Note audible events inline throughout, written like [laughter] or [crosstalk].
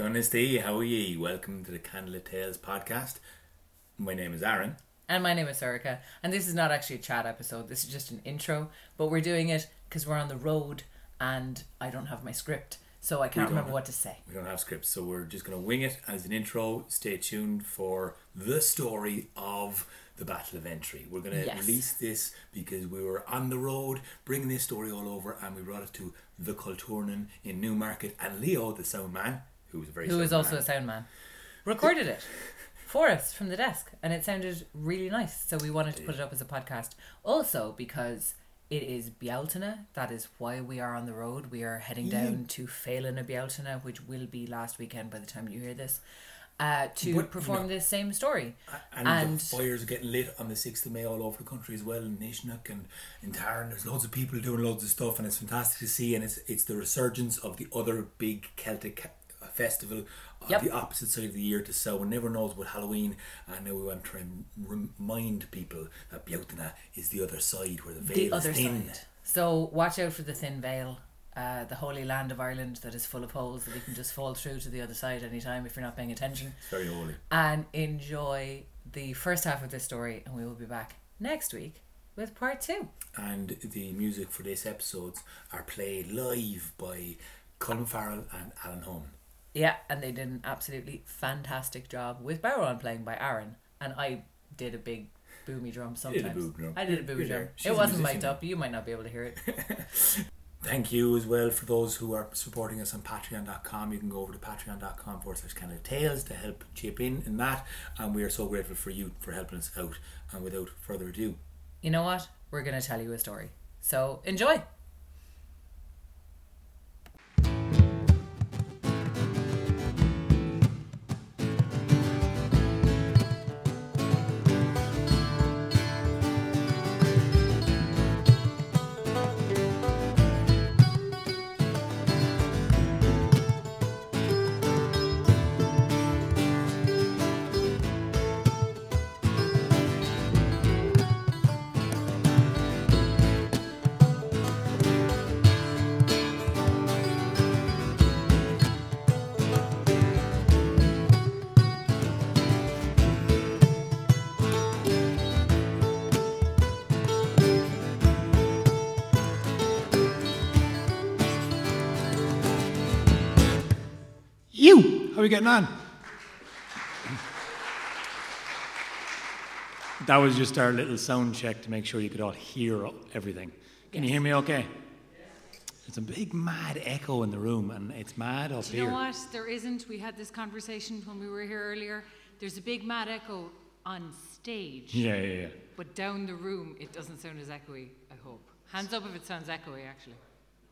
Conisty, how are ye? Welcome to the Candlelit Tales podcast. My name is Aaron. And my name is Erica. And this is not actually a chat episode, this is just an intro. But we're doing it because we're on the road and I don't have my script. So I can't remember have- what to say. We don't have scripts, so we're just going to wing it as an intro. Stay tuned for the story of the Battle of Ventry. We're going to Yes. release this because we were on the road bringing this story all over and we brought it to the Cultúrlann in Newmarket. And Leo, the sound man, who was a very Who is also man, a sound man, recorded it for us from the desk. And it sounded really nice. So we wanted to put it up as a podcast. Also because it is Bealtaine. That is why we are on the road. We are heading down to Phelan Bealtaine, which will be last weekend by the time you hear this. Uh, to But, you perform know- this same story. And, And- the fires are getting lit on the 6th of May all over the country as well in Uisneach and in Tarn. There's loads of people doing loads of stuff and it's fantastic to see. And it's it's the resurgence of the other big Celtic festival on Yep. the opposite side of the year to so one never knows about Halloween. And now we want to remind people that Bealtaine is the other side where the veil the is thin. side. So watch out for the thin veil, uh, the holy land of Ireland that is full of holes that you can just fall through to the other side anytime if you're not paying attention. It's very holy. And enjoy the first half of this story, and we will be back next week with part two. And the music for this episodes are played live by Colin Farrell and Alan Home. Yeah, and they did an absolutely fantastic job with Barrow playing by Aaron, and I did a big boomy drum did a sometimes. boob drum. I did a boomy drum. She's It wasn't mic'd up. You might not be able to hear it. [laughs] Thank you as well for those who are supporting us on patreon.com. You can go over to patreon.com forward slash Candlelit Tales to help chip in in that. And we are so grateful for you for helping us out. And without further ado, You know what? We're going to tell you a story. So enjoy. How are we getting on? That was just our little sound check to make sure you could all hear everything. Can you hear me okay? It's a big mad echo in the room and it's mad up Do you here. know what? There isn't. We had this conversation when we were here earlier. There's a big mad echo on stage, Yeah, yeah, yeah. but down the room it doesn't sound as echoey. I hope. Hands up if it sounds echoey. Actually,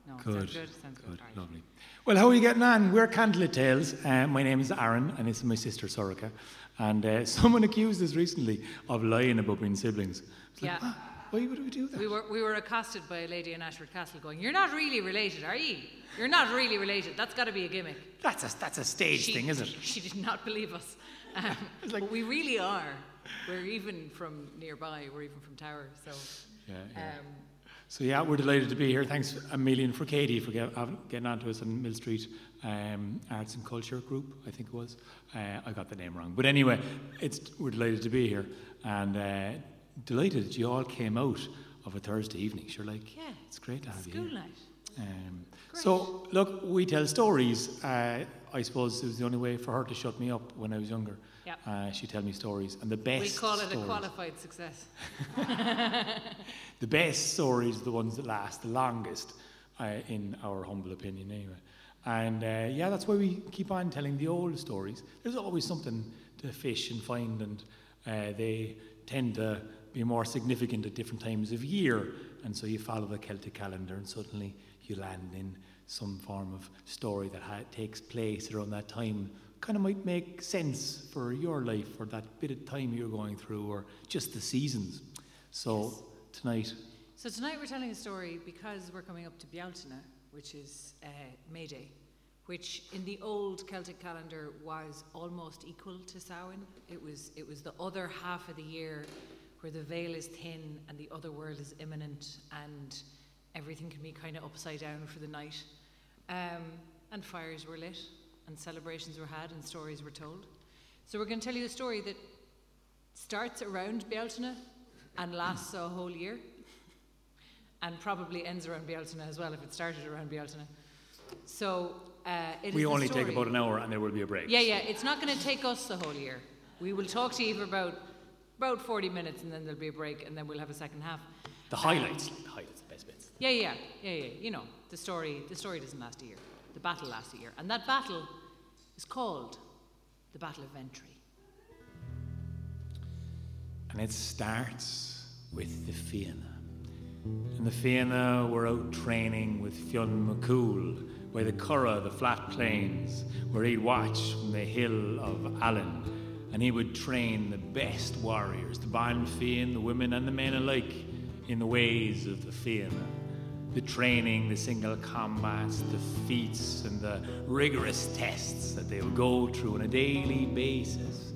no. Good, Sounds good. Sounds good. good, right. lovely. Well, how are you getting on? We're Candlelit Tales. Uh, my name is Aaron, and this is my sister Erica. And uh, [laughs] someone accused us recently of lying about being siblings. Like, Yeah. "What? Why would we do that? We were we were accosted by a lady in Ashford Castle, going, "You're not really related, are you? You're not really related. That's got to be a gimmick." That's a that's a stage She, thing, isn't it? [laughs] She did not believe us. [laughs] Um, but we really are. We're even from nearby. We're even from Tower. So. Yeah, yeah. Um, So yeah, we're delighted to be here. Thanks a million for Katie for get, getting on to us on Mill Street um, Arts and Culture Group, I think it was. Uh, I got the name wrong, but anyway, it's we're delighted to be here and uh, delighted that you all came out of a Thursday evening. Sure, like Yeah, it's great to have you. school. Um, so look, we tell stories. Uh, I suppose it was the only way for her to shut me up when I was younger. Yep. Uh, she'd tell me stories, and the best. We call it a qualified success. [laughs] [laughs] the best stories are the ones that last the longest, uh, in our humble opinion, anyway. And uh, yeah, that's why we keep on telling the old stories. There's always something to fish and find, and uh, they tend to be more significant at different times of year. And so you follow the Celtic calendar, and suddenly you land in some form of story that ha- takes place around that time. Kind of might make sense for your life, or that bit of time you're going through, or just the seasons. So tonight, So tonight we're telling a story because we're coming up to Bealtaine, which is uh, May Day, which in the old Celtic calendar was almost equal to Samhain. It was it was the other half of the year where the veil is thin and the other world is imminent and everything can be kind of upside down for the night. Um, and fires were lit and celebrations were had and stories were told. So we're going to tell you a story that starts around Bealtaine and lasts a whole year, and probably ends around Bealtaine as well if it started around Bealtaine. So uh, We only take about an hour and there will be a break. Yeah, yeah. It's not going to take us the whole year. We will talk to you for about about forty minutes, and then there'll be a break, and then we'll have a second half. The highlights, the highlights, the bits. Yeah, yeah, yeah, yeah. You know, the story. The story doesn't last a year. The battle lasts a year, and that battle is called the Battle of Ventry. And it starts with the Fianna. And the Fianna were out training with Fionn McCool by the Curragh, the flat plains, where he'd watch from the hill of Allen. And he would train the best warriors, the band Fiann, the women and the men alike, in the ways of the Fianna. The training, the single combats, the feats, and the rigorous tests that they would go through on a daily basis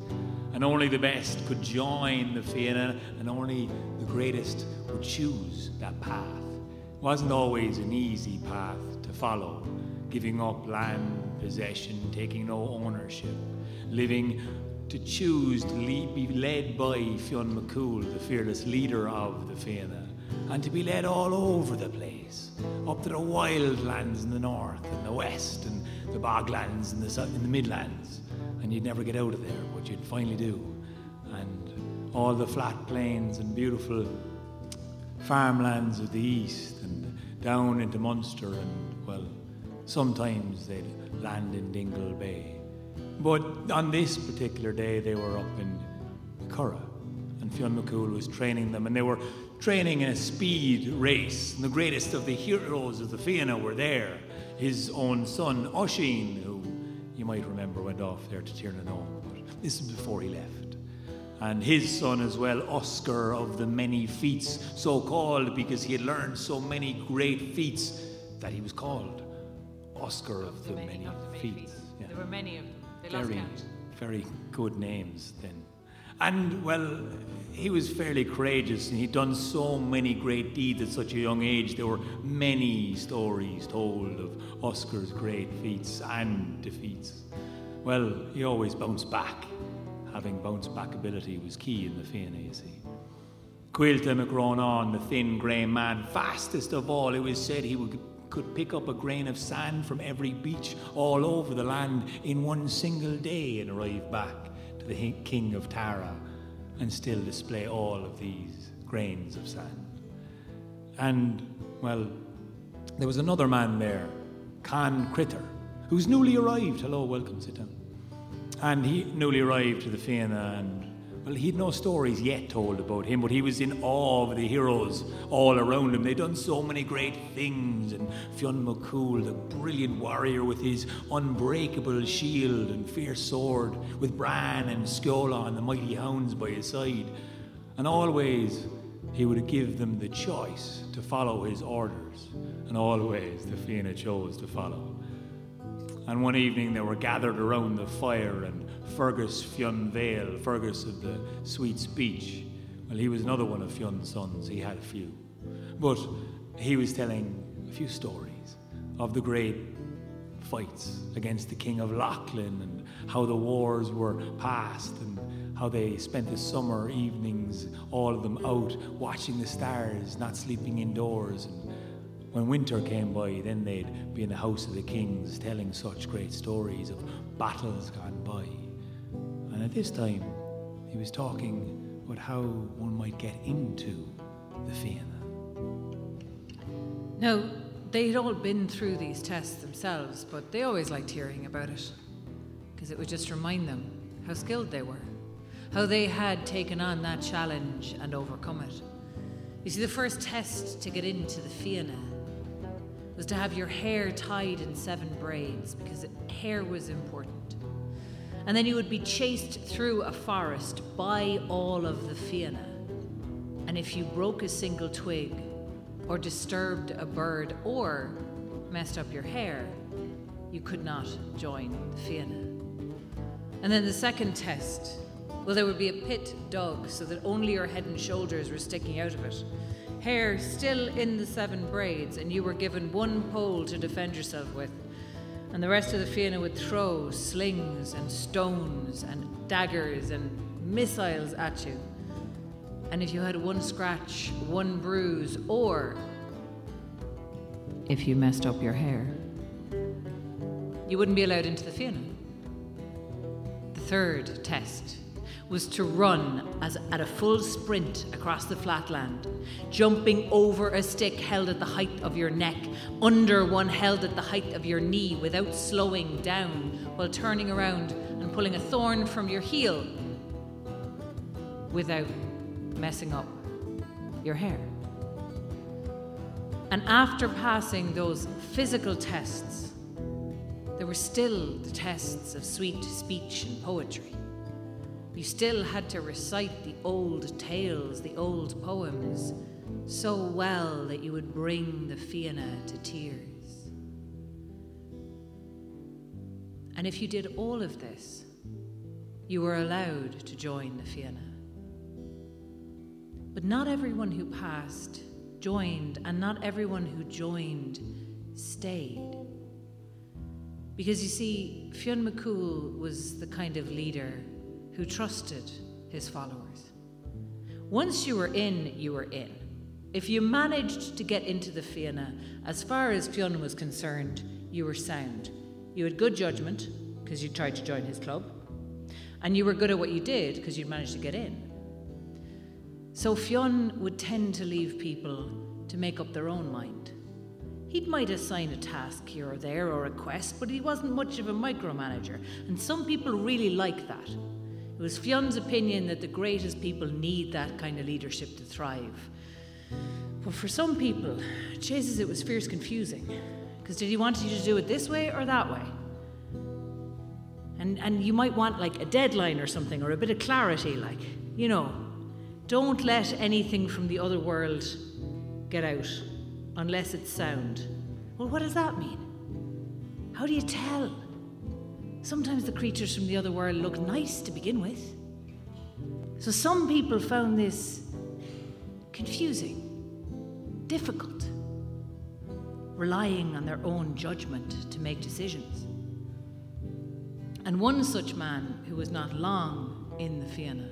and only the best could join the Fianna, and only the greatest would choose that path. It wasn't always an easy path to follow, giving up land, possession, taking no ownership, living to choose to lead, be led by Fionn McCool, the fearless leader of the Fianna, and to be led all over the place, up to the wild lands in the north and the west, and the boglands in the, in the midlands and you'd never get out of there, but you'd finally do. And all the flat plains and beautiful farmlands of the east, and down into Munster, and well, sometimes they'd land in Dingle Bay. But on this particular day, they were up in Curragh, and Fionn McCool was training them, and they were training in a speed race. And the greatest of the heroes of the Fianna were there. His own son, Oisin, who you might remember went off there to Tír na nÓg, but this is before he left. And his son as well, Oscar of the many feats, so called because he had learned so many great feats that he was called Oscar of the, many, of the many feats. feats. Yeah There were many of them. They very, very good names then. And well, he was fairly courageous and he'd done so many great deeds at such a young age. There were many stories told of Oscar's great feats and defeats. Well, he always bounced back. Having bounce back ability was key in the Fianna. Quilta McRonan, the thin grey man, fastest of all, it was said he would, could pick up a grain of sand from every beach all over the land in one single day and arrive back to the king of Tara and still display all of these grains of sand. And, well, there was another man there, Khan Critter, who's newly arrived. Hello, welcome, sit down. And he newly arrived to the Fianna, and well, he'd no stories yet told about him, but he was in awe of the heroes all around him. They'd done so many great things, and Fionn McCool, the brilliant warrior with his unbreakable shield and fierce sword, with Bran and Sceolan and the mighty hounds by his side. And always he would give them the choice to follow his orders, and always the Fianna chose to follow. And one evening they were gathered around the fire, and Fergus Fionn Vale, Fergus of the sweet speech, well, he was another one of Fionn's sons. He had a few. But he was telling a few stories of the great fights against the King of Lochlann and how the wars were passed and how they spent the summer evenings, all of them out watching the stars, not sleeping indoors. And when winter came by, then they'd be in the house of the kings telling such great stories of battles gone by. And at this time, he was talking about how one might get into the Fianna. Now, they'd all been through these tests themselves, but they always liked hearing about it because it would just remind them how skilled they were, how they had taken on that challenge and overcome it. You see, the first test to get into the Fianna was to have your hair tied in seven braids because hair was important. And then you would be chased through a forest by all of the Fianna. And if you broke a single twig, or disturbed a bird, or messed up your hair, you could not join the Fianna. And then the second test well, there would be a pit dug so that only your head and shoulders were sticking out of it. Hair still in the seven braids, and you were given one pole to defend yourself with. And the rest of the Fianna would throw slings and stones and daggers and missiles at you. And if you had one scratch, one bruise, or if you messed up your hair, you wouldn't be allowed into the Fianna. The third test was to run as at a full sprint across the flatland, jumping over a stick held at the height of your neck, under one held at the height of your knee without slowing down, while turning around and pulling a thorn from your heel without messing up your hair. And after passing those physical tests, there were still the tests of sweet speech and poetry. You still had to recite the old tales, the old poems, so well that you would bring the Fianna to tears. And if you did all of this, you were allowed to join the Fianna. But not everyone who passed joined, and not everyone who joined stayed. Because you see, Fionn McCool was the kind of leader who trusted his followers. Once you were in, you were in. If you managed to get into the Fianna, as far as Fionn was concerned, you were sound. You had good judgment, because you tried to join his club, and you were good at what you did, because you'd managed to get in. So Fionn would tend to leave people to make up their own mind. He might assign a task here or there or a quest, but he wasn't much of a micromanager, and some people really like that. It was Fionn's opinion that the greatest people need that kind of leadership to thrive. But for some people, Jesus, it was fierce confusing. Because did he want you to do it this way or that way? And, and you might want like a deadline or something or a bit of clarity, like, you know, don't let anything from the other world get out unless it's sound. Well, what does that mean? How do you tell? Sometimes the creatures from the other world look nice to begin with. So some people found this confusing, difficult, relying on their own judgment to make decisions. And one such man who was not long in the Fianna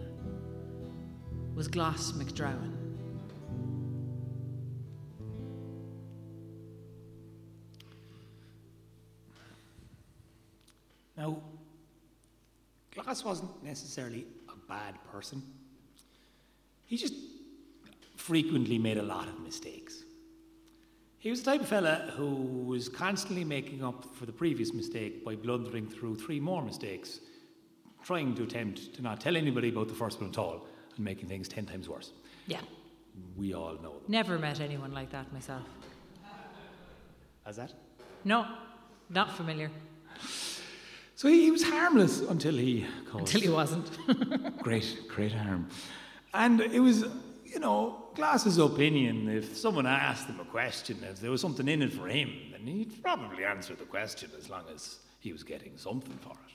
was Glas McDrowan. Now, Glass wasn't necessarily a bad person. He just frequently made a lot of mistakes. He was the type of fella who was constantly making up for the previous mistake by blundering through three more mistakes, trying to attempt to not tell anybody about the first one at all and making things ten times worse. Yeah. We all know them. Never met anyone like that myself. As that? No, not familiar. So he, he was harmless until he caused Until he wasn't. [laughs] great, great harm. And it was, you know, Glass's opinion. If someone asked him a question, if there was something in it for him, then he'd probably answer the question as long as he was getting something for it.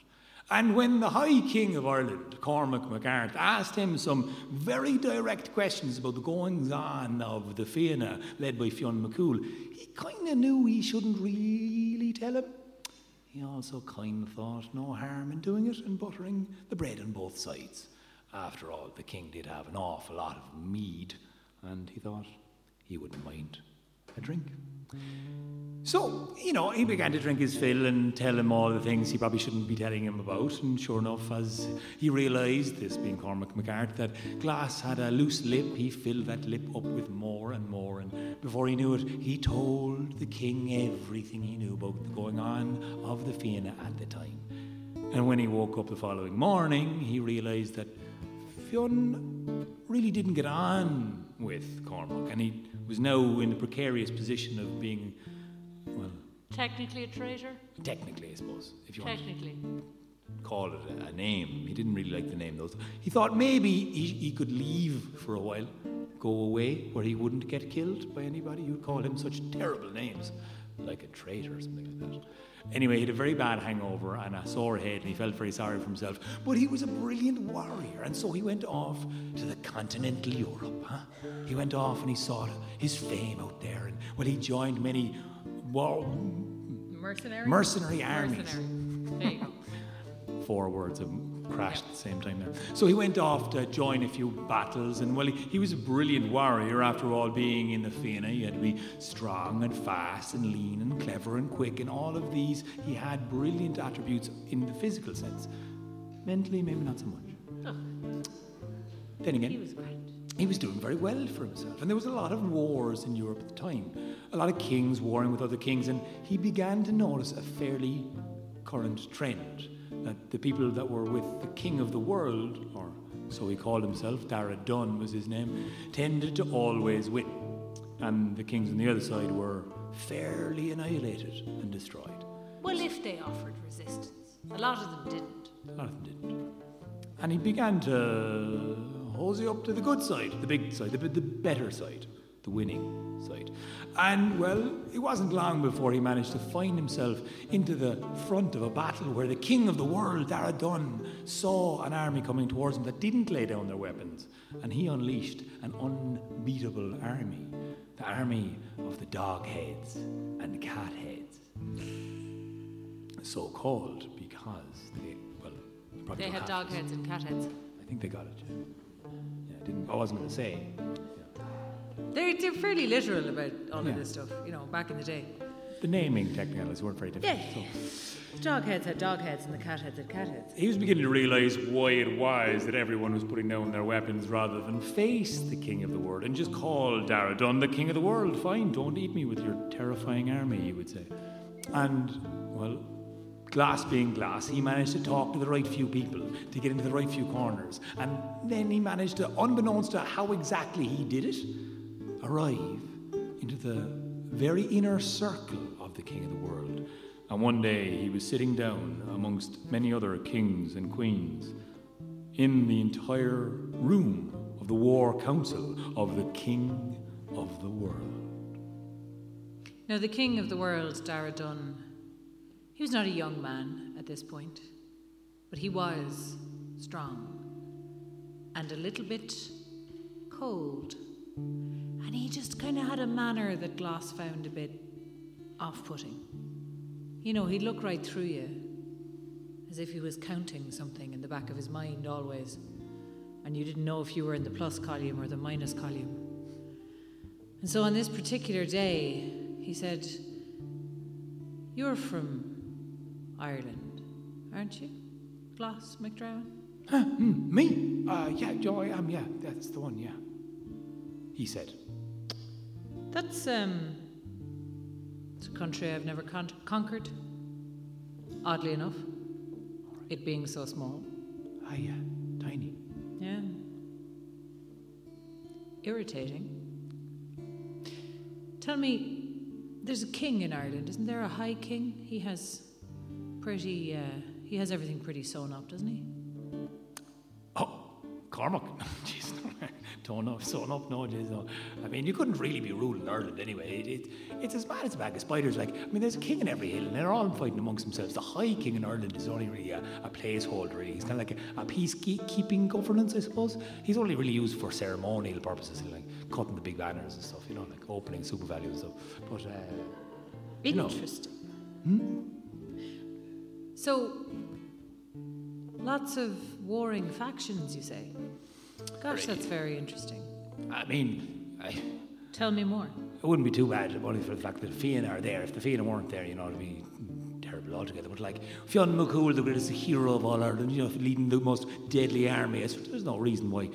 And when the High King of Ireland, Cormac MacArt, asked him some very direct questions about the goings on of the Fianna led by Fionn McCool, he kind of knew he shouldn't really tell him. He also kind thought no harm in doing it and buttering the bread on both sides. After all, the king did have an awful lot of mead, and he thought he wouldn't mind a drink. So, you know, he began to drink his fill and tell him all the things he probably shouldn't be telling him about. And sure enough, as he realised, this being Cormac McCart, that Glass had a loose lip, he filled that lip up with more and more. And before he knew it, he told the king everything he knew about the going on of the Fianna at the time. And when he woke up the following morning, he realised that Fionn really didn't get on with Cormac, and he was now in the precarious position of being, well, Technically a traitor? technically, I suppose, if you want Technically. to call it a, a name. He didn't really like the name, though. He thought maybe he, he could leave for a while, go away where he wouldn't get killed by anybody who'd call him such terrible names, like a traitor or something like that. Anyway, he had a very bad hangover and a sore head, and he felt very sorry for himself. But he was a brilliant warrior, and so he went off to the continental Europe. Huh? He went off and he saw his fame out there, and well, he joined many war- Mercenary? mercenary armies. Mercenary. There you go. Four words have crashed at the same time there. So he went off to join a few battles, and well, he, he was a brilliant warrior after all, being in the Fianna. He had to be strong and fast and lean and clever and quick, and all of these he had brilliant attributes in the physical sense. Mentally, maybe not so much. Then again, He was great. he was doing very well for himself. And there was a lot of wars in Europe at the time, a lot of kings warring with other kings, and he began to notice a fairly current trend that the people that were with the king of the world, or so he called himself, Dara Dunn was his name, tended to always win. And the kings on the other side were fairly annihilated and destroyed. Well, if they offered resistance. A lot of them didn't. A lot of them didn't. And he began to hosey up to the good side, the big side, the, the better side, the winning side. And well, it wasn't long before he managed to find himself into the front of a battle where the king of the world, Daradun, saw an army coming towards him that didn't lay down their weapons. And he unleashed an unbeatable army the army of the dog heads and cat heads. So called because they, well, probably They had dog heads and cat heads. I think they got it. Yeah, yeah I didn't. I wasn't going to say. They're, they're fairly literal about all Yeah. of this stuff, you know, back in the day. The naming technicalities weren't very different. Yeah. So dog heads had dog heads and the cat heads had cat heads. he was beginning to realise why it was that everyone was putting down their weapons rather than face the king of the world and just call Daradun the king of the world. Fine, don't eat me with your terrifying army, he would say. And, well, glass being glass, he managed to talk to the right few people to get into the right few corners. And then he managed to, unbeknownst to how exactly he did it, arrive into the very inner circle of the king of the world. And one day he was sitting down amongst many other kings and queens in the entire room of the war council of the king of the world. Now, the king of the world, Dara Daradun, he was not a young man at this point, but he was strong and a little bit cold. And he just kind of had a manner that Glass found a bit off putting. You know, he'd look right through you as if he was counting something in the back of his mind always, and you didn't know if you were in the plus column or the minus column. And so on this particular day, he said, You're from Ireland, aren't you? Gloss McDrowan? Hmm, me? Uh, yeah, I am, yeah, that's the one, yeah. He said. That's um, it's a country I've never con- conquered. Oddly enough, it being so small. Ah, yeah, tiny. Yeah. Irritating. Tell me, there's a king in Ireland, isn't there? A high king. He has pretty. Uh, he has everything pretty sewn up, doesn't he? Oh, Cormac. [laughs] Torn up, [laughs] sewn up, no, jeez, no. I mean, you couldn't really be ruling Ireland anyway. It, it, it's as bad as a bag of spiders. Like, I mean, there's a king in every hill, and they're all fighting amongst themselves. The High King in Ireland is only really a, a placeholder, really. He's kind of like a, a peacekeeping governance, I suppose. He's only really used for ceremonial purposes, like cutting the big banners and stuff, you know, like opening SuperValu and stuff. But, uh, You know. Interesting. So, lots of warring factions, you say? Gosh, that's very interesting. I mean, I, Tell me more. It wouldn't be too bad, only for the fact that the Fianna are there. If the Fianna weren't there, you know, it'd be terrible altogether. But like Fionn McCool, the greatest hero of all Ireland, you know, leading the most deadly army, there's no reason why,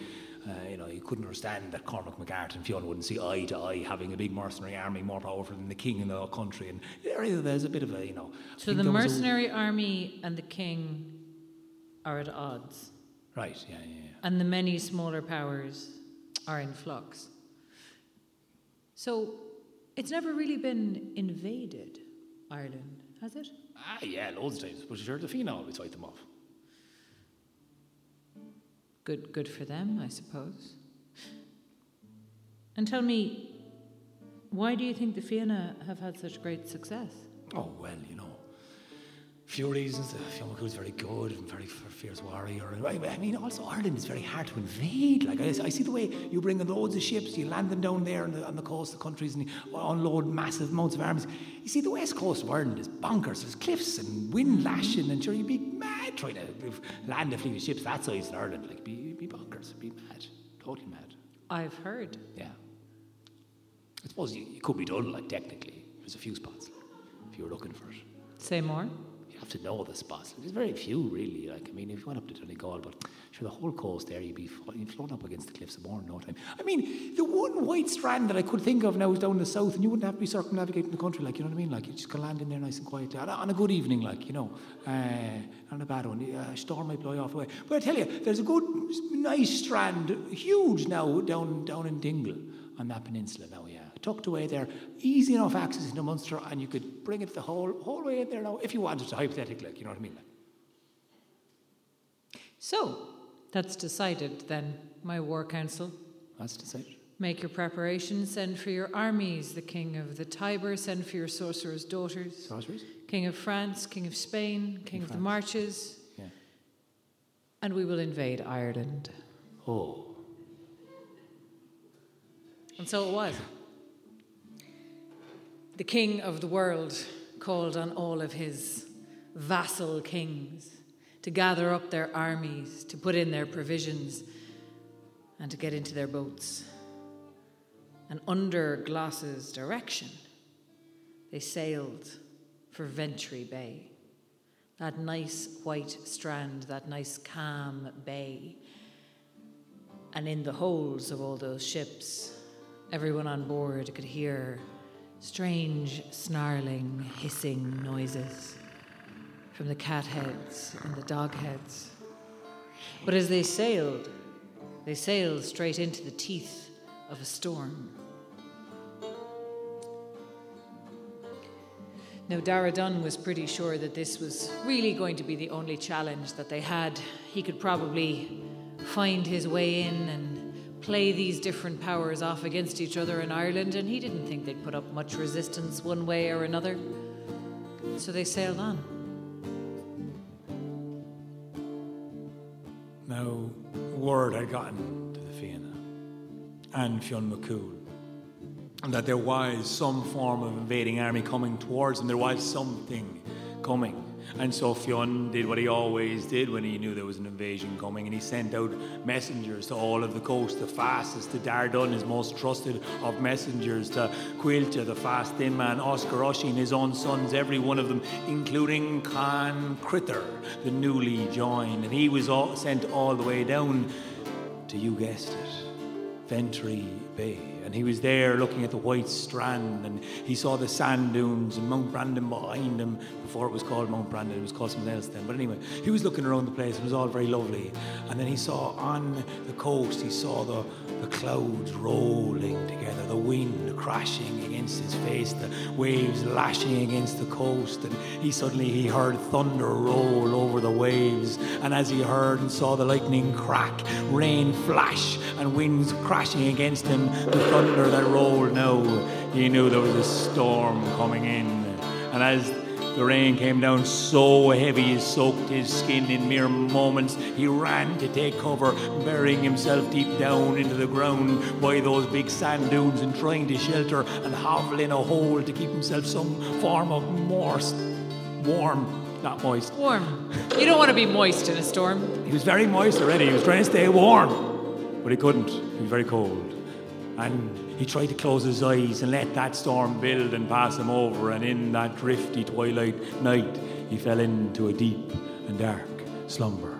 uh, you know, you couldn't understand that Cormac McCarthy and Fionn wouldn't see eye to eye having a big mercenary army more powerful than the king in the country. And there's a bit of a, you know. So the was a- mercenary army and the king are at odds, right, yeah, yeah, yeah. and the many smaller powers are in flux. So it's never really been invaded, Ireland, has it? Ah, yeah, loads of times. But sure, the Fianna always fight them off. Good, good for them, I suppose. And tell me, why do you think the Fianna have had such great success? Oh, well, you know. Few reasons. Fionn McCool's very good and very fierce warrior. And I mean, also Ireland is very hard to invade. Like I, I see the way you bring in loads of ships, you land them down there on the, on the coast of countries, and you unload massive amounts of arms. You see, the west coast of Ireland is bonkers. There's cliffs and wind lashing, and sure, you'd be mad trying to land a fleet of ships that size in Ireland. Like, be, be bonkers, be mad, totally mad. I've heard. Yeah. I suppose you, it could be done, like technically. There's a few spots if you were looking for it. Say more. Have to know the spots. There's very few, really. Like, I mean, if you went up to Donegal, but sure, the whole coast there, you'd be flo- you'd float up against the cliffs of Mourne in no time. I mean, the one white strand that I could think of now is down in the south, and you wouldn't have to be circumnavigating the country, like, you know what I mean? Like, you just could land in there nice and quiet on a, on a good evening, like, you know, uh, on a bad one. A storm might blow you off away. But I tell you, there's a good, nice strand, huge now, down, down in Dingle on that peninsula now, yeah. Tucked away there, easy enough access into Munster, and you could bring it the whole whole way in there now, if you wanted to, hypothetically, you know what I mean? So, that's decided then, my war council. that's decided. Make your preparations, send for your armies, the king of the Tiber, send for your sorcerer's daughters, Sorceries? king of France, king of Spain, king of the marches, Yeah. and we will invade Ireland. Oh. And so it was. The king of the world called on all of his vassal kings to gather up their armies, to put in their provisions, and to get into their boats. And under Gloss's direction, they sailed for Ventry Bay. That nice white strand, that nice calm bay. And in the holds of all those ships, everyone on board could hear strange, snarling, hissing noises from the cat heads and the dog heads. But as they sailed, they sailed straight into the teeth of a storm. Now, Dara Dunn was pretty sure that this was really going to be the only challenge that they had. He could probably find his way in and play these different powers off against each other in Ireland, and he didn't think they'd put up much resistance one way or another. So they sailed on. Now, word had gotten to the Fianna and Fionn McCool that there was some form of invading army coming towards them. There was something coming. And so Fionn did what he always did when he knew there was an invasion coming, and he sent out messengers to all of the coast, the fastest to Dardun, his most trusted of messengers, to Quilta, the fast thin man, Oscar Oisin, his own sons, every one of them, including Khan Critter, the newly joined. And he was all, sent all the way down to, you guessed it, Ventry Bay. And he was there looking at the white strand, and he saw the sand dunes and Mount Brandon behind him. Before it was called Mount Brandon, it was called something else then. But anyway, he was looking around the place, it was all very lovely. And then he saw on the coast, he saw the, the clouds rolling together, the wind crashing against his face, the waves lashing against the coast. And he suddenly he heard thunder roll over the waves. And as he heard and saw the lightning crack, rain flash, and winds crashing against him, the thunder that rolled now, he knew there was a storm coming in. And as the rain came down so heavy it soaked his skin in mere moments. He ran to take cover, burying himself deep down into the ground by those big sand dunes and trying to shelter and hovel in a hole to keep himself some form of moist, warm, not moist. Warm. You don't want to be moist in a storm. He was very moist already. He was trying to stay warm, but he couldn't. He was very cold. And he tried to close his eyes and let that storm build and pass him over. And in that drifty twilight night, he fell into a deep and dark slumber.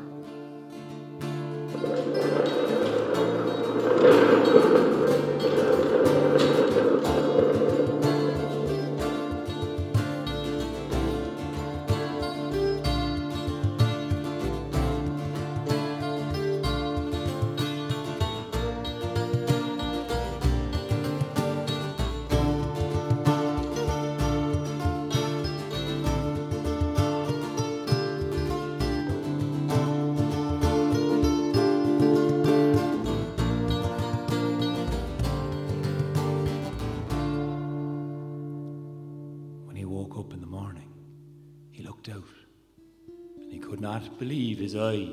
His eyes,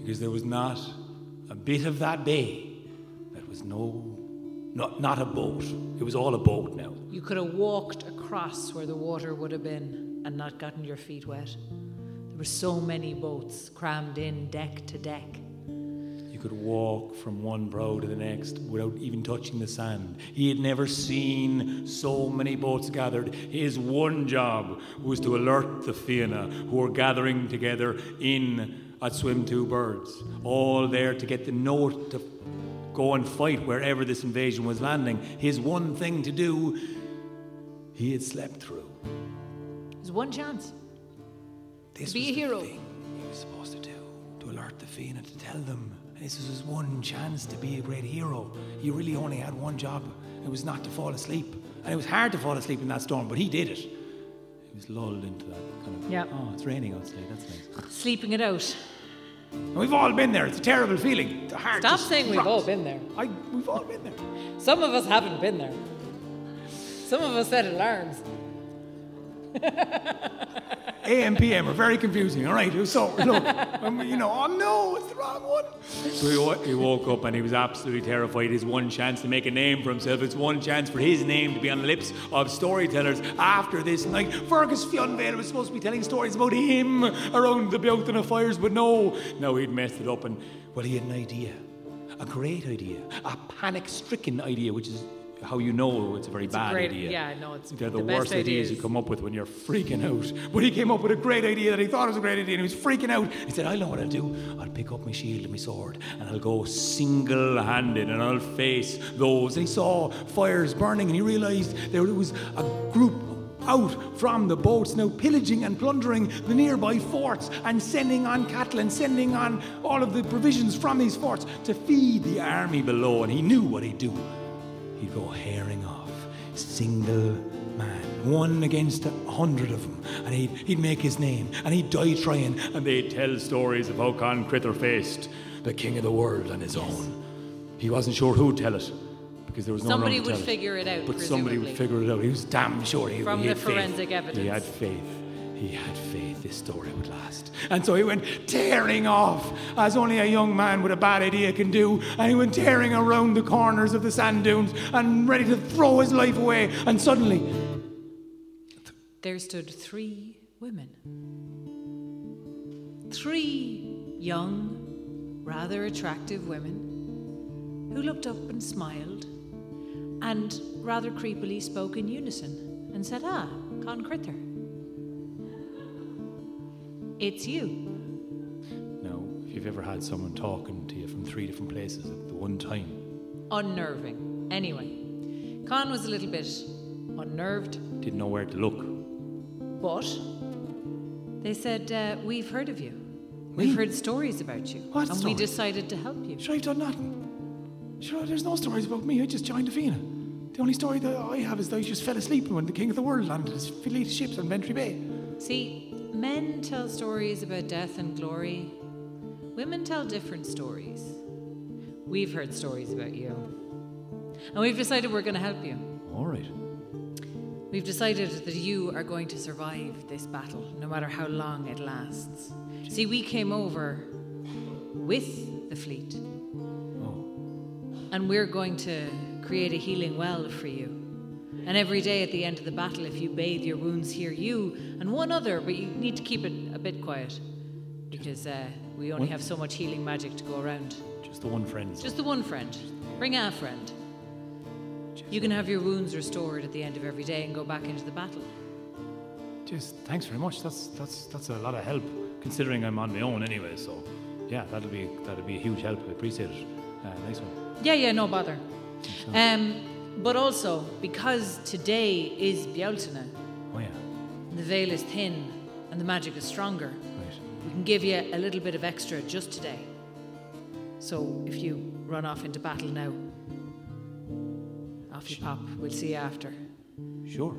because there was not a bit of that bay that was no, not, not a boat. It was all a boat now. You could have walked across where the water would have been and not gotten your feet wet. There were so many boats crammed in deck to deck. Could walk from one brow to the next without even touching the sand. He had never seen so many boats gathered. His one job was to alert the Fianna, who were gathering together in at Swim Two Birds, all there to get the note to go and fight wherever this invasion was landing. His one thing to do, he had slept through. There's one chance. This Be was a the hero. thing he was supposed to do to alert the Fianna to tell them. This was his one chance to be a great hero. He really only had one job. It was not to fall asleep. And it was hard to fall asleep in that storm, but he did it. He was lulled into that kind of. Yeah. Oh, it's raining outside. That's nice. Sleeping it out. And we've all been there. It's a terrible feeling. The heart Stop saying we've all been there. I, we've all been there. Some of us haven't been there. Some of us set alarms. AM, PM are very confusing. All right, so look, um, you know, oh no, it's the wrong one. So he, he woke up and he was absolutely terrified. His one chance to make a name for himself. It's one chance for his name to be on the lips of storytellers after this night. Fergus Fionvale was supposed to be telling stories about him around the Bealtaine fires, but no, no, he'd messed it up. And well, he had an idea, a great idea, a panic-stricken idea, which is how you know it's a very a bad great- idea. yeah, no, it's They're the, the worst ideas you come up with when you're freaking out. But he came up with a great idea that he thought was a great idea and he was freaking out. He said, I know what I'll do. I'll pick up my shield and my sword and I'll go single handed and I'll face those. And he saw fires burning and he realized there was a group out from the boats now pillaging and plundering the nearby forts and sending on cattle and sending on all of the provisions from these forts to feed the army below. And he knew what he'd do. He'd go herring off, single man, one against a hundred of them, and he'd, he'd make his name, and he'd die trying, and they'd tell stories of how Con Crither faced the king of the world on his own. He wasn't sure who'd tell it, because there was no one Somebody to would tell figure it out, But somebody would figure it out. He was damn sure he, From he the had faith. forensic He had faith. He had faith this story would last. And so he went tearing off, as only a young man with a bad idea can do. And he went tearing around the corners of the sand dunes and ready to throw his life away. And suddenly, There stood three women. Three young, rather attractive women who looked up and smiled and rather creepily spoke in unison and said, Ah, Con Critter. It's you. now, if you've ever had someone talking to you from three different places at the one time, Unnerving. Anyway, Con was a little bit unnerved, didn't know where to look. but they said, uh, We've heard of you. We've heard stories about you. What and we decided to help you. Sure, I've done nothing. Sure, there's no stories about me. I just joined the Fianna. The only story that I have is that I just fell asleep when the king of the world landed his fleet of ships on Bantry Bay. See, men tell stories about death and glory. Women tell different stories. We've heard stories about you. And we've decided we're going to help you. All right. We've decided that you are going to survive this battle, no matter how long it lasts. See, we came over with the fleet, Oh, and we're going to create a healing well for you. And every day at the end of the battle, if you bathe your wounds here, you and one other, but you need to keep it a bit quiet because uh, we only One- have so much healing magic to go around. just the one friend. Just the one friend. Bring a friend. You can have your wounds restored at the end of every day and go back into the battle. Just thanks very much. That's that's that's a lot of help, considering I'm on my own anyway. So, yeah, that'll be that'll be a huge help. I appreciate it. Uh, nice one. Yeah, yeah, no bother. Um, but also, because today is Bealtaine, Oh yeah, the veil is thin and the magic is stronger, right. we can give you a little bit of extra just today. So if you run off into battle now, off you pop. We'll see you after. Sure.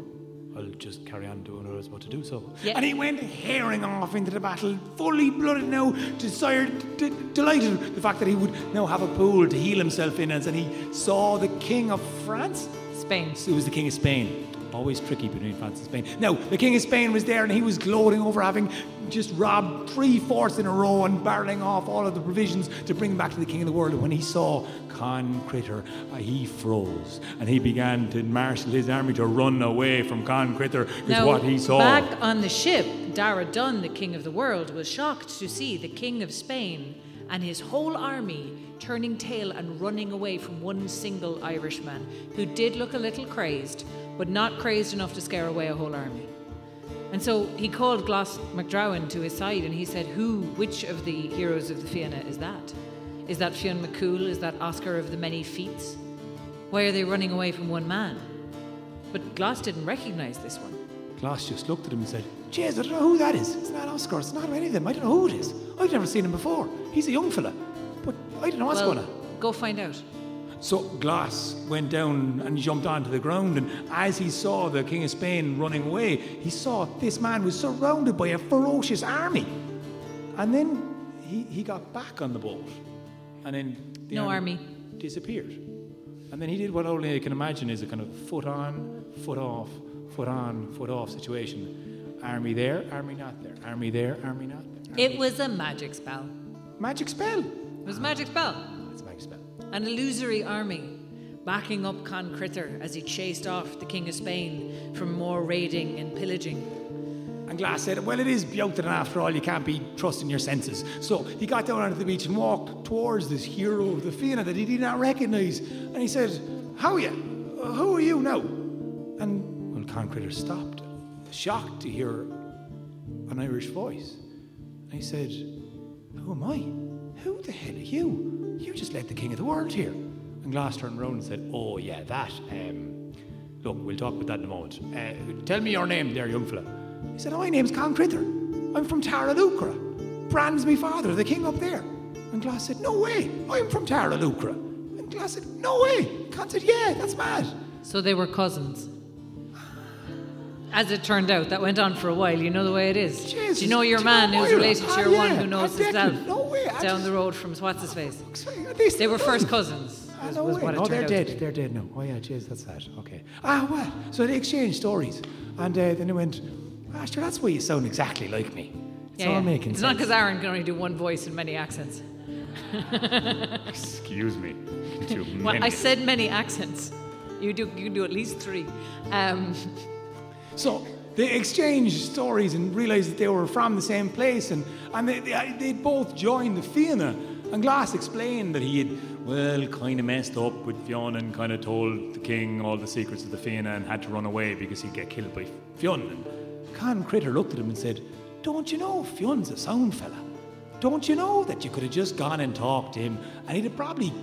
I'll just carry on doing what I was about to do. So, Yeah. and he went herring off into the battle, fully blooded now, desired, d- delighted the fact that he would now have a pool to heal himself in, as and he saw the king of France. Spain. It was the king of Spain. Always tricky between France and Spain. Now, the King of Spain was there and he was gloating over having just robbed three forts in a row and barreling off all of the provisions to bring back to the King of the world. And when he saw Con Critter, uh, he froze and he began to marshal his army to run away from Con Critter because what he saw. back on the ship, Dara Dun, the king of the world, was shocked to see the king of Spain and his whole army turning tail and running away from one single Irishman who did look a little crazed, but not crazed enough to scare away a whole army. And so he called Gloss McDrowan to his side and he said, Who, which of the heroes of the Fianna is that? Is that Fionn McCool? Is that Oscar of the many feats? Why are they running away from one man? But Gloss didn't recognize this one. Glass just looked at him and said, Jeez, I don't know who that is. It's not Oscar. It's not any of them. I don't know who it is. I've never seen him before. He's a young fella. But I don't know what's well, going on. go find out. So Glass went down and jumped onto the ground, and as he saw the King of Spain running away, he saw this man was surrounded by a ferocious army. And then he, he got back on the boat, and then the No army. disappeared. And then he did what only I can imagine is a kind of foot on, foot off, foot on, foot off situation. Army there, army not there. Army there, army not there. It was a magic spell. Magic spell. It was a magic spell. It's a magic spell. An illusory army backing up Con Critter as he chased off the King of Spain from more raiding and pillaging. And Glass said, Well, it is Bjotun after all, you can't be trusting your senses. So he got down onto the beach and walked towards this hero of the Fianna that he did not recognise. And he said, How are you? Uh, Who are you now? And when Con Critter stopped, shocked to hear an Irish voice. And he said, Who am I? Who the hell are you? You just led the king of the world here. And Glass turned around and said, Oh, yeah, that. Um, look, we'll talk about that in a moment. Uh, tell me your name there, young fella. He said, oh, My name's Con Critter. I'm from Tara Lucra. Brand's me father, the king up there. And Glass said, No way, I'm from Tara Lucra. And Glass said, No way. Con said, Yeah, that's mad. So they were cousins. As it turned out, that went on for a while. You know the way it is. Jesus, Do you know your man who's related to Ah, your one yeah, who knows himself no way, I down just- the road from what's his face? At least They were first cousins. Ah, Was, no was way. what no, they're dead. They're dead now. Oh, yeah, jeez, that's sad. Okay. Ah, well, so they exchanged stories. And uh, then they went, Ah, sure, that's why you sound exactly like me. It's Yeah, all yeah. making It's sense. not because Aaron can only do one voice and many accents. [laughs] Excuse me. Too Well, I said many accents. You do. You can do at least three. Um, [laughs] So they exchanged stories and realised that they were from the same place, and, and they, they, they both joined the Fianna. And Glass explained that he had, well, kind of messed up with Fionn and kind of told the king all the secrets of the Fianna and had to run away because he'd get killed by Fionn. And Con Critter looked at him and said, Don't you know Fionn's a sound fella? Don't you know that you could have just gone and talked to him and he'd have probably,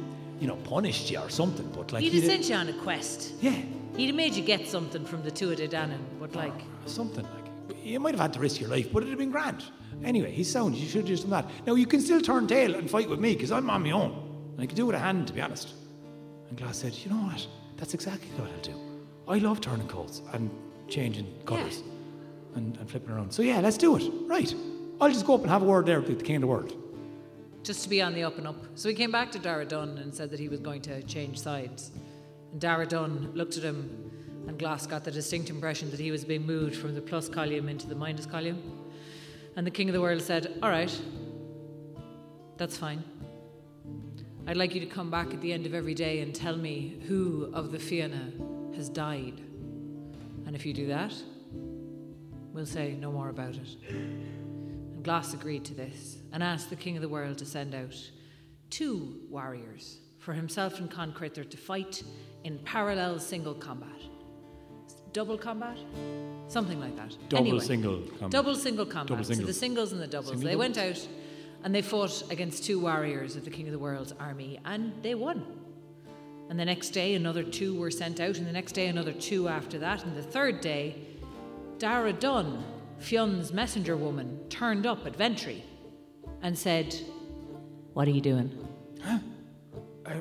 you know, punished you or something? But like, he'd he'd have- sent you on a quest. yeah, He'd have made you get something from the two of the Dannon, but ah, like, Something like you might have had to risk your life, but it'd have been grand. Anyway, he's sound. You should have just done that. Now you can still turn tail and fight with me because I'm on my own. And I can do it with a hand, to be honest. And Glass said, "You know what? That's exactly what I'll do. I love turning coats and changing colours and, and flipping around. So yeah, let's do it. Right. I'll just go up and have a word there with the king of the world. just to be on the up and up. So he came back to Dara Dunn and said that he was going to change sides. And Dara Dunn looked at him, and Glass got the distinct impression that he was being moved from the plus column into the minus column. And the King of the World said, All right, that's fine. I'd like you to come back at the end of every day and tell me who of the Fianna has died. And if you do that, we'll say no more about it. And Glass agreed to this and asked the King of the World to send out two warriors for himself and Con Critter to fight in parallel single combat. Double combat? Something like that. Double Anyway, single combat. Double single combat. Double So the singles. and the doubles. Single they went out and they fought against two warriors of the King of the World's army and they won. And the next day, another two were sent out, and the next day, another two after that. And the third day, Dara Dunn, Fionn's messenger woman, turned up at Ventry and said, What are you doing?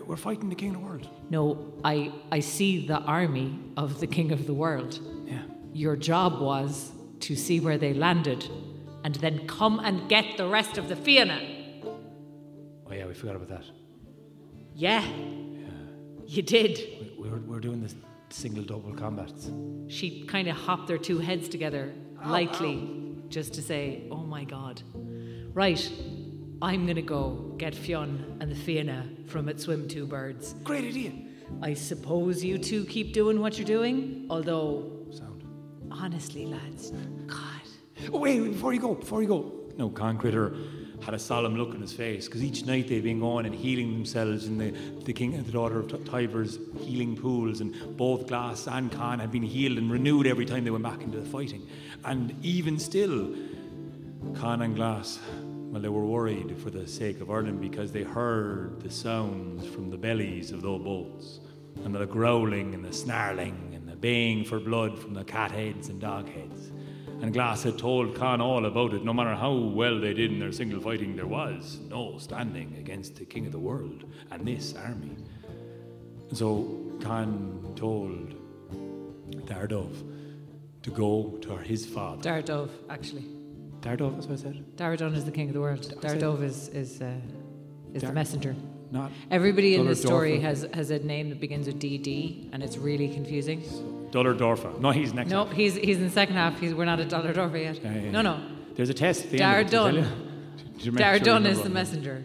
We're fighting the king of the world. No, I, I see the army of the King of the World. Yeah. Your job was to see where they landed and then come and get the rest of the Fianna. Oh yeah, we forgot about that. Yeah, yeah. you did. We, we were, we were doing this single double combats. She kind of hopped their two heads together lightly, just to say, "Oh my God!" Right, I'm gonna go get Fionn and the Fianna from its swim two birds. Great idea. I suppose you two keep doing what you're doing, although Sound. honestly, lads, God, Oh, wait, wait, before you go, before you go. No, Con Critter had a solemn look on his face because each night they've been going and healing themselves in the, the king and the daughter of T- Tiber's healing pools, and both Glass and Con had been healed and renewed every time they went back into the fighting. And even still, Con and Glass, they were worried for the sake of Ireland because they heard the sounds from the bellies of those boats, and the growling and the snarling and the baying for blood from the cat heads and dog heads. And Glass had told Con all about it. No matter how well they did in their single fighting, there was no standing against the king of the world and this army. So Con told Dardov to go to his father. Dardove, actually. Dardov, that's what I said. Daradon is the king of the world. I said- Dardove is is uh, is Dar- the messenger. Not Everybody in this story Dorfer. has has a name that begins with DD, and it's really confusing. Duller Dorfa. No, he's next. No, up. he's he's in the second half. He's, we're not at Dollar Dorfer yet. Yeah, yeah, No, no. There's a test at the end. of it, to Dardon. tell you. [laughs] Did you make sure is the messenger.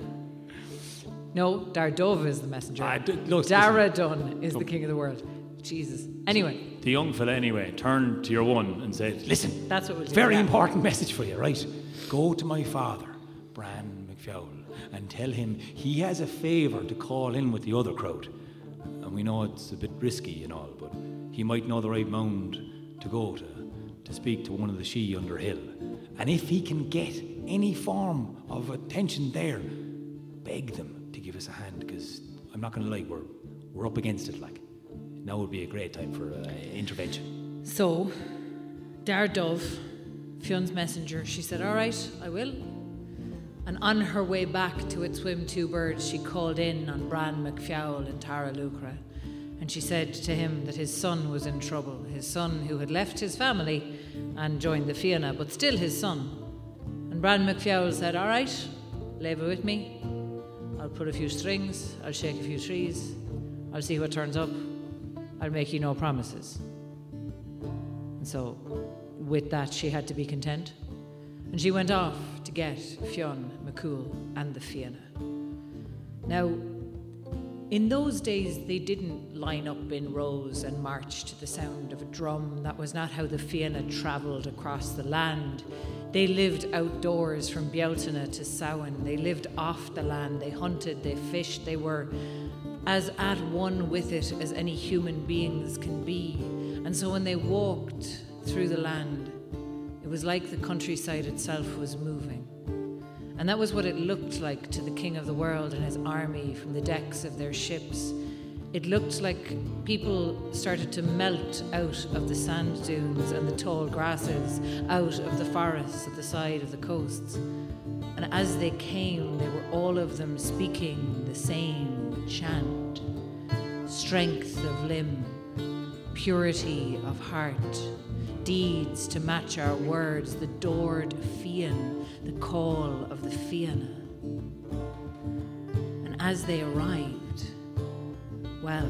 No, Dardove is the messenger. Ah, d- look, listen. Daradon is the king of the world. Jesus. Anyway, The young fella, anyway, turned to your one and said, Listen, that's what we'll do. very yeah. important message for you, right? Go to my father, Bran McFowle, and tell him he has a favour to call in with the other crowd. And we know it's a bit risky and all, but he might know the right mound to go to to speak to one of the she under hill. And if he can get any form of attention there, beg them to give us a hand, because I'm not going to lie, we're, we're up against it, like. Now would be a great time for uh, intervention. So, Dardove, Fionn's messenger, she said, All right, I will. And on her way back to its swim two birds, she called in on Bran McFowle and Tara Lucra. And she said to him that his son was in trouble, his son who had left his family and joined the Fianna, but still his son. And Bran McFowle said, All right, it with me. I'll put a few strings, I'll shake a few trees, I'll see what turns up. I'll make you no promises. And so, with that, she had to be content. And she went off to get Fionn, McCool, and the Fianna. Now, in those days, they didn't line up in rows and march to the sound of a drum. That was not how the Fianna travelled across the land. They lived outdoors from Bealtaine to Samhain. They lived off the land. They hunted, they fished, they were as at one with it as any human beings can be. And so when they walked through the land, it was like the countryside itself was moving. And that was what it looked like to the king of the world and his army from the decks of their ships. It looked like people started to melt out of the sand dunes and the tall grasses, out of the forests at the side of the coasts. And as they came, they were all of them speaking the same chant strength of limb, purity of heart, deeds to match our words, the Dord Fiann, the call of the fianna. And as they arrived, well,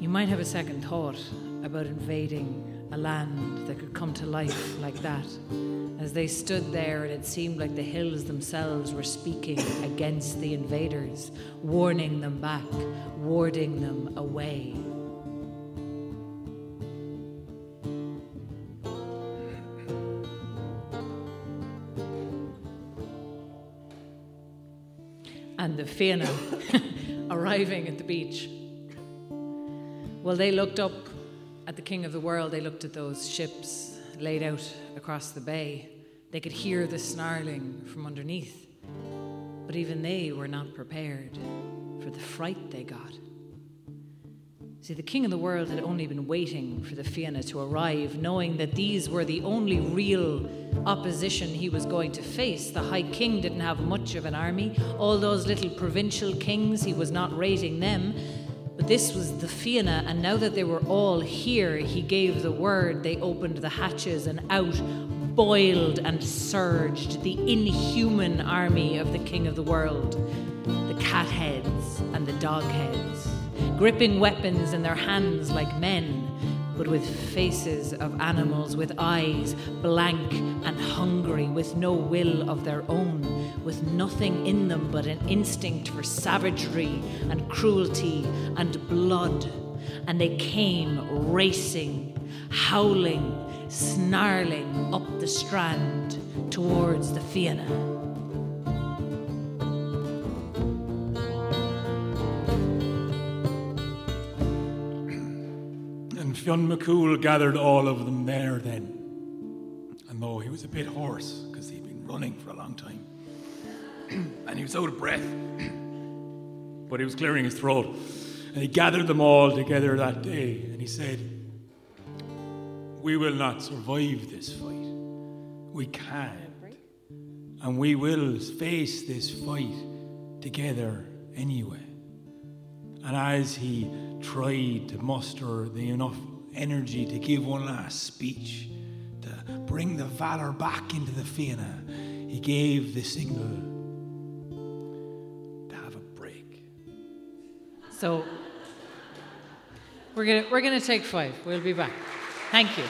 you might have a second thought about invading a land that could come to life like that. As they stood there, and it seemed like the hills themselves were speaking against the invaders, warning them back, warding them away. And the Fianna [laughs] arriving at the beach. Well, they looked up at the King of the World, they looked at those ships laid out across the bay. They could hear the snarling from underneath. But even they were not prepared for the fright they got. See, the King of the World had only been waiting for the Fianna to arrive, knowing that these were the only real opposition he was going to face. The High King didn't have much of an army. All those little provincial kings, he was not rating them. But this was the Fianna, and now that they were all here, he gave the word. They opened the hatches, and out boiled and surged the inhuman army of the King of the World the cat heads and the dog heads, gripping weapons in their hands like men, but with faces of animals, with eyes blank and hungry, with no will of their own, with nothing in them but an instinct for savagery and cruelty and blood. And they came racing, howling, snarling up the strand towards the Fianna. Fionn McCool gathered all of them there then. And though he was a bit hoarse, because he'd been running for a long time, [clears throat] and he was out of breath, [clears throat] but he was clearing his throat. And he gathered them all together that day, and he said, We will not survive this fight. We can't. And we will face this fight together anyway. And as he tried to muster the enough energy to give one last speech, to bring the valor back into the Fianna, he gave the signal to have a break. So we're gonna we're gonna take five. We'll be back. Thank you.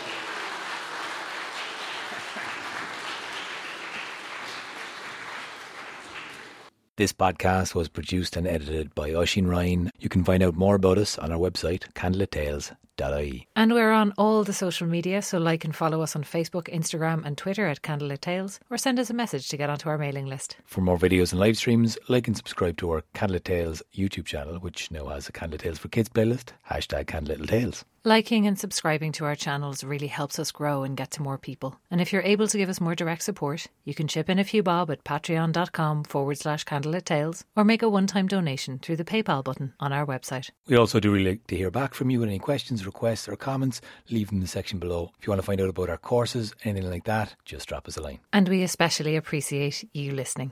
This podcast was produced and edited by Oisin Ryan. You can find out more about us on our website, candlelittales.ie. And we're on all the social media, so like and follow us on Facebook, Instagram, and Twitter at Candlelit Tales, or send us a message to get onto our mailing list. For more videos and live streams, like and subscribe to our Candlelit Tales YouTube channel, which now has a Candlelit Tales for Kids playlist, hashtag Candlelit Tales. Liking and subscribing to our channels really helps us grow and get to more people. And if you're able to give us more direct support, you can chip in a few bob at patreon.com forward slash candlelit tales or make a one time donation through the PayPal button on our website. We also do really like to hear back from you with any questions, requests, or comments. Leave them in the section below. If you want to find out about our courses, anything like that, just drop us a line. And we especially appreciate you listening.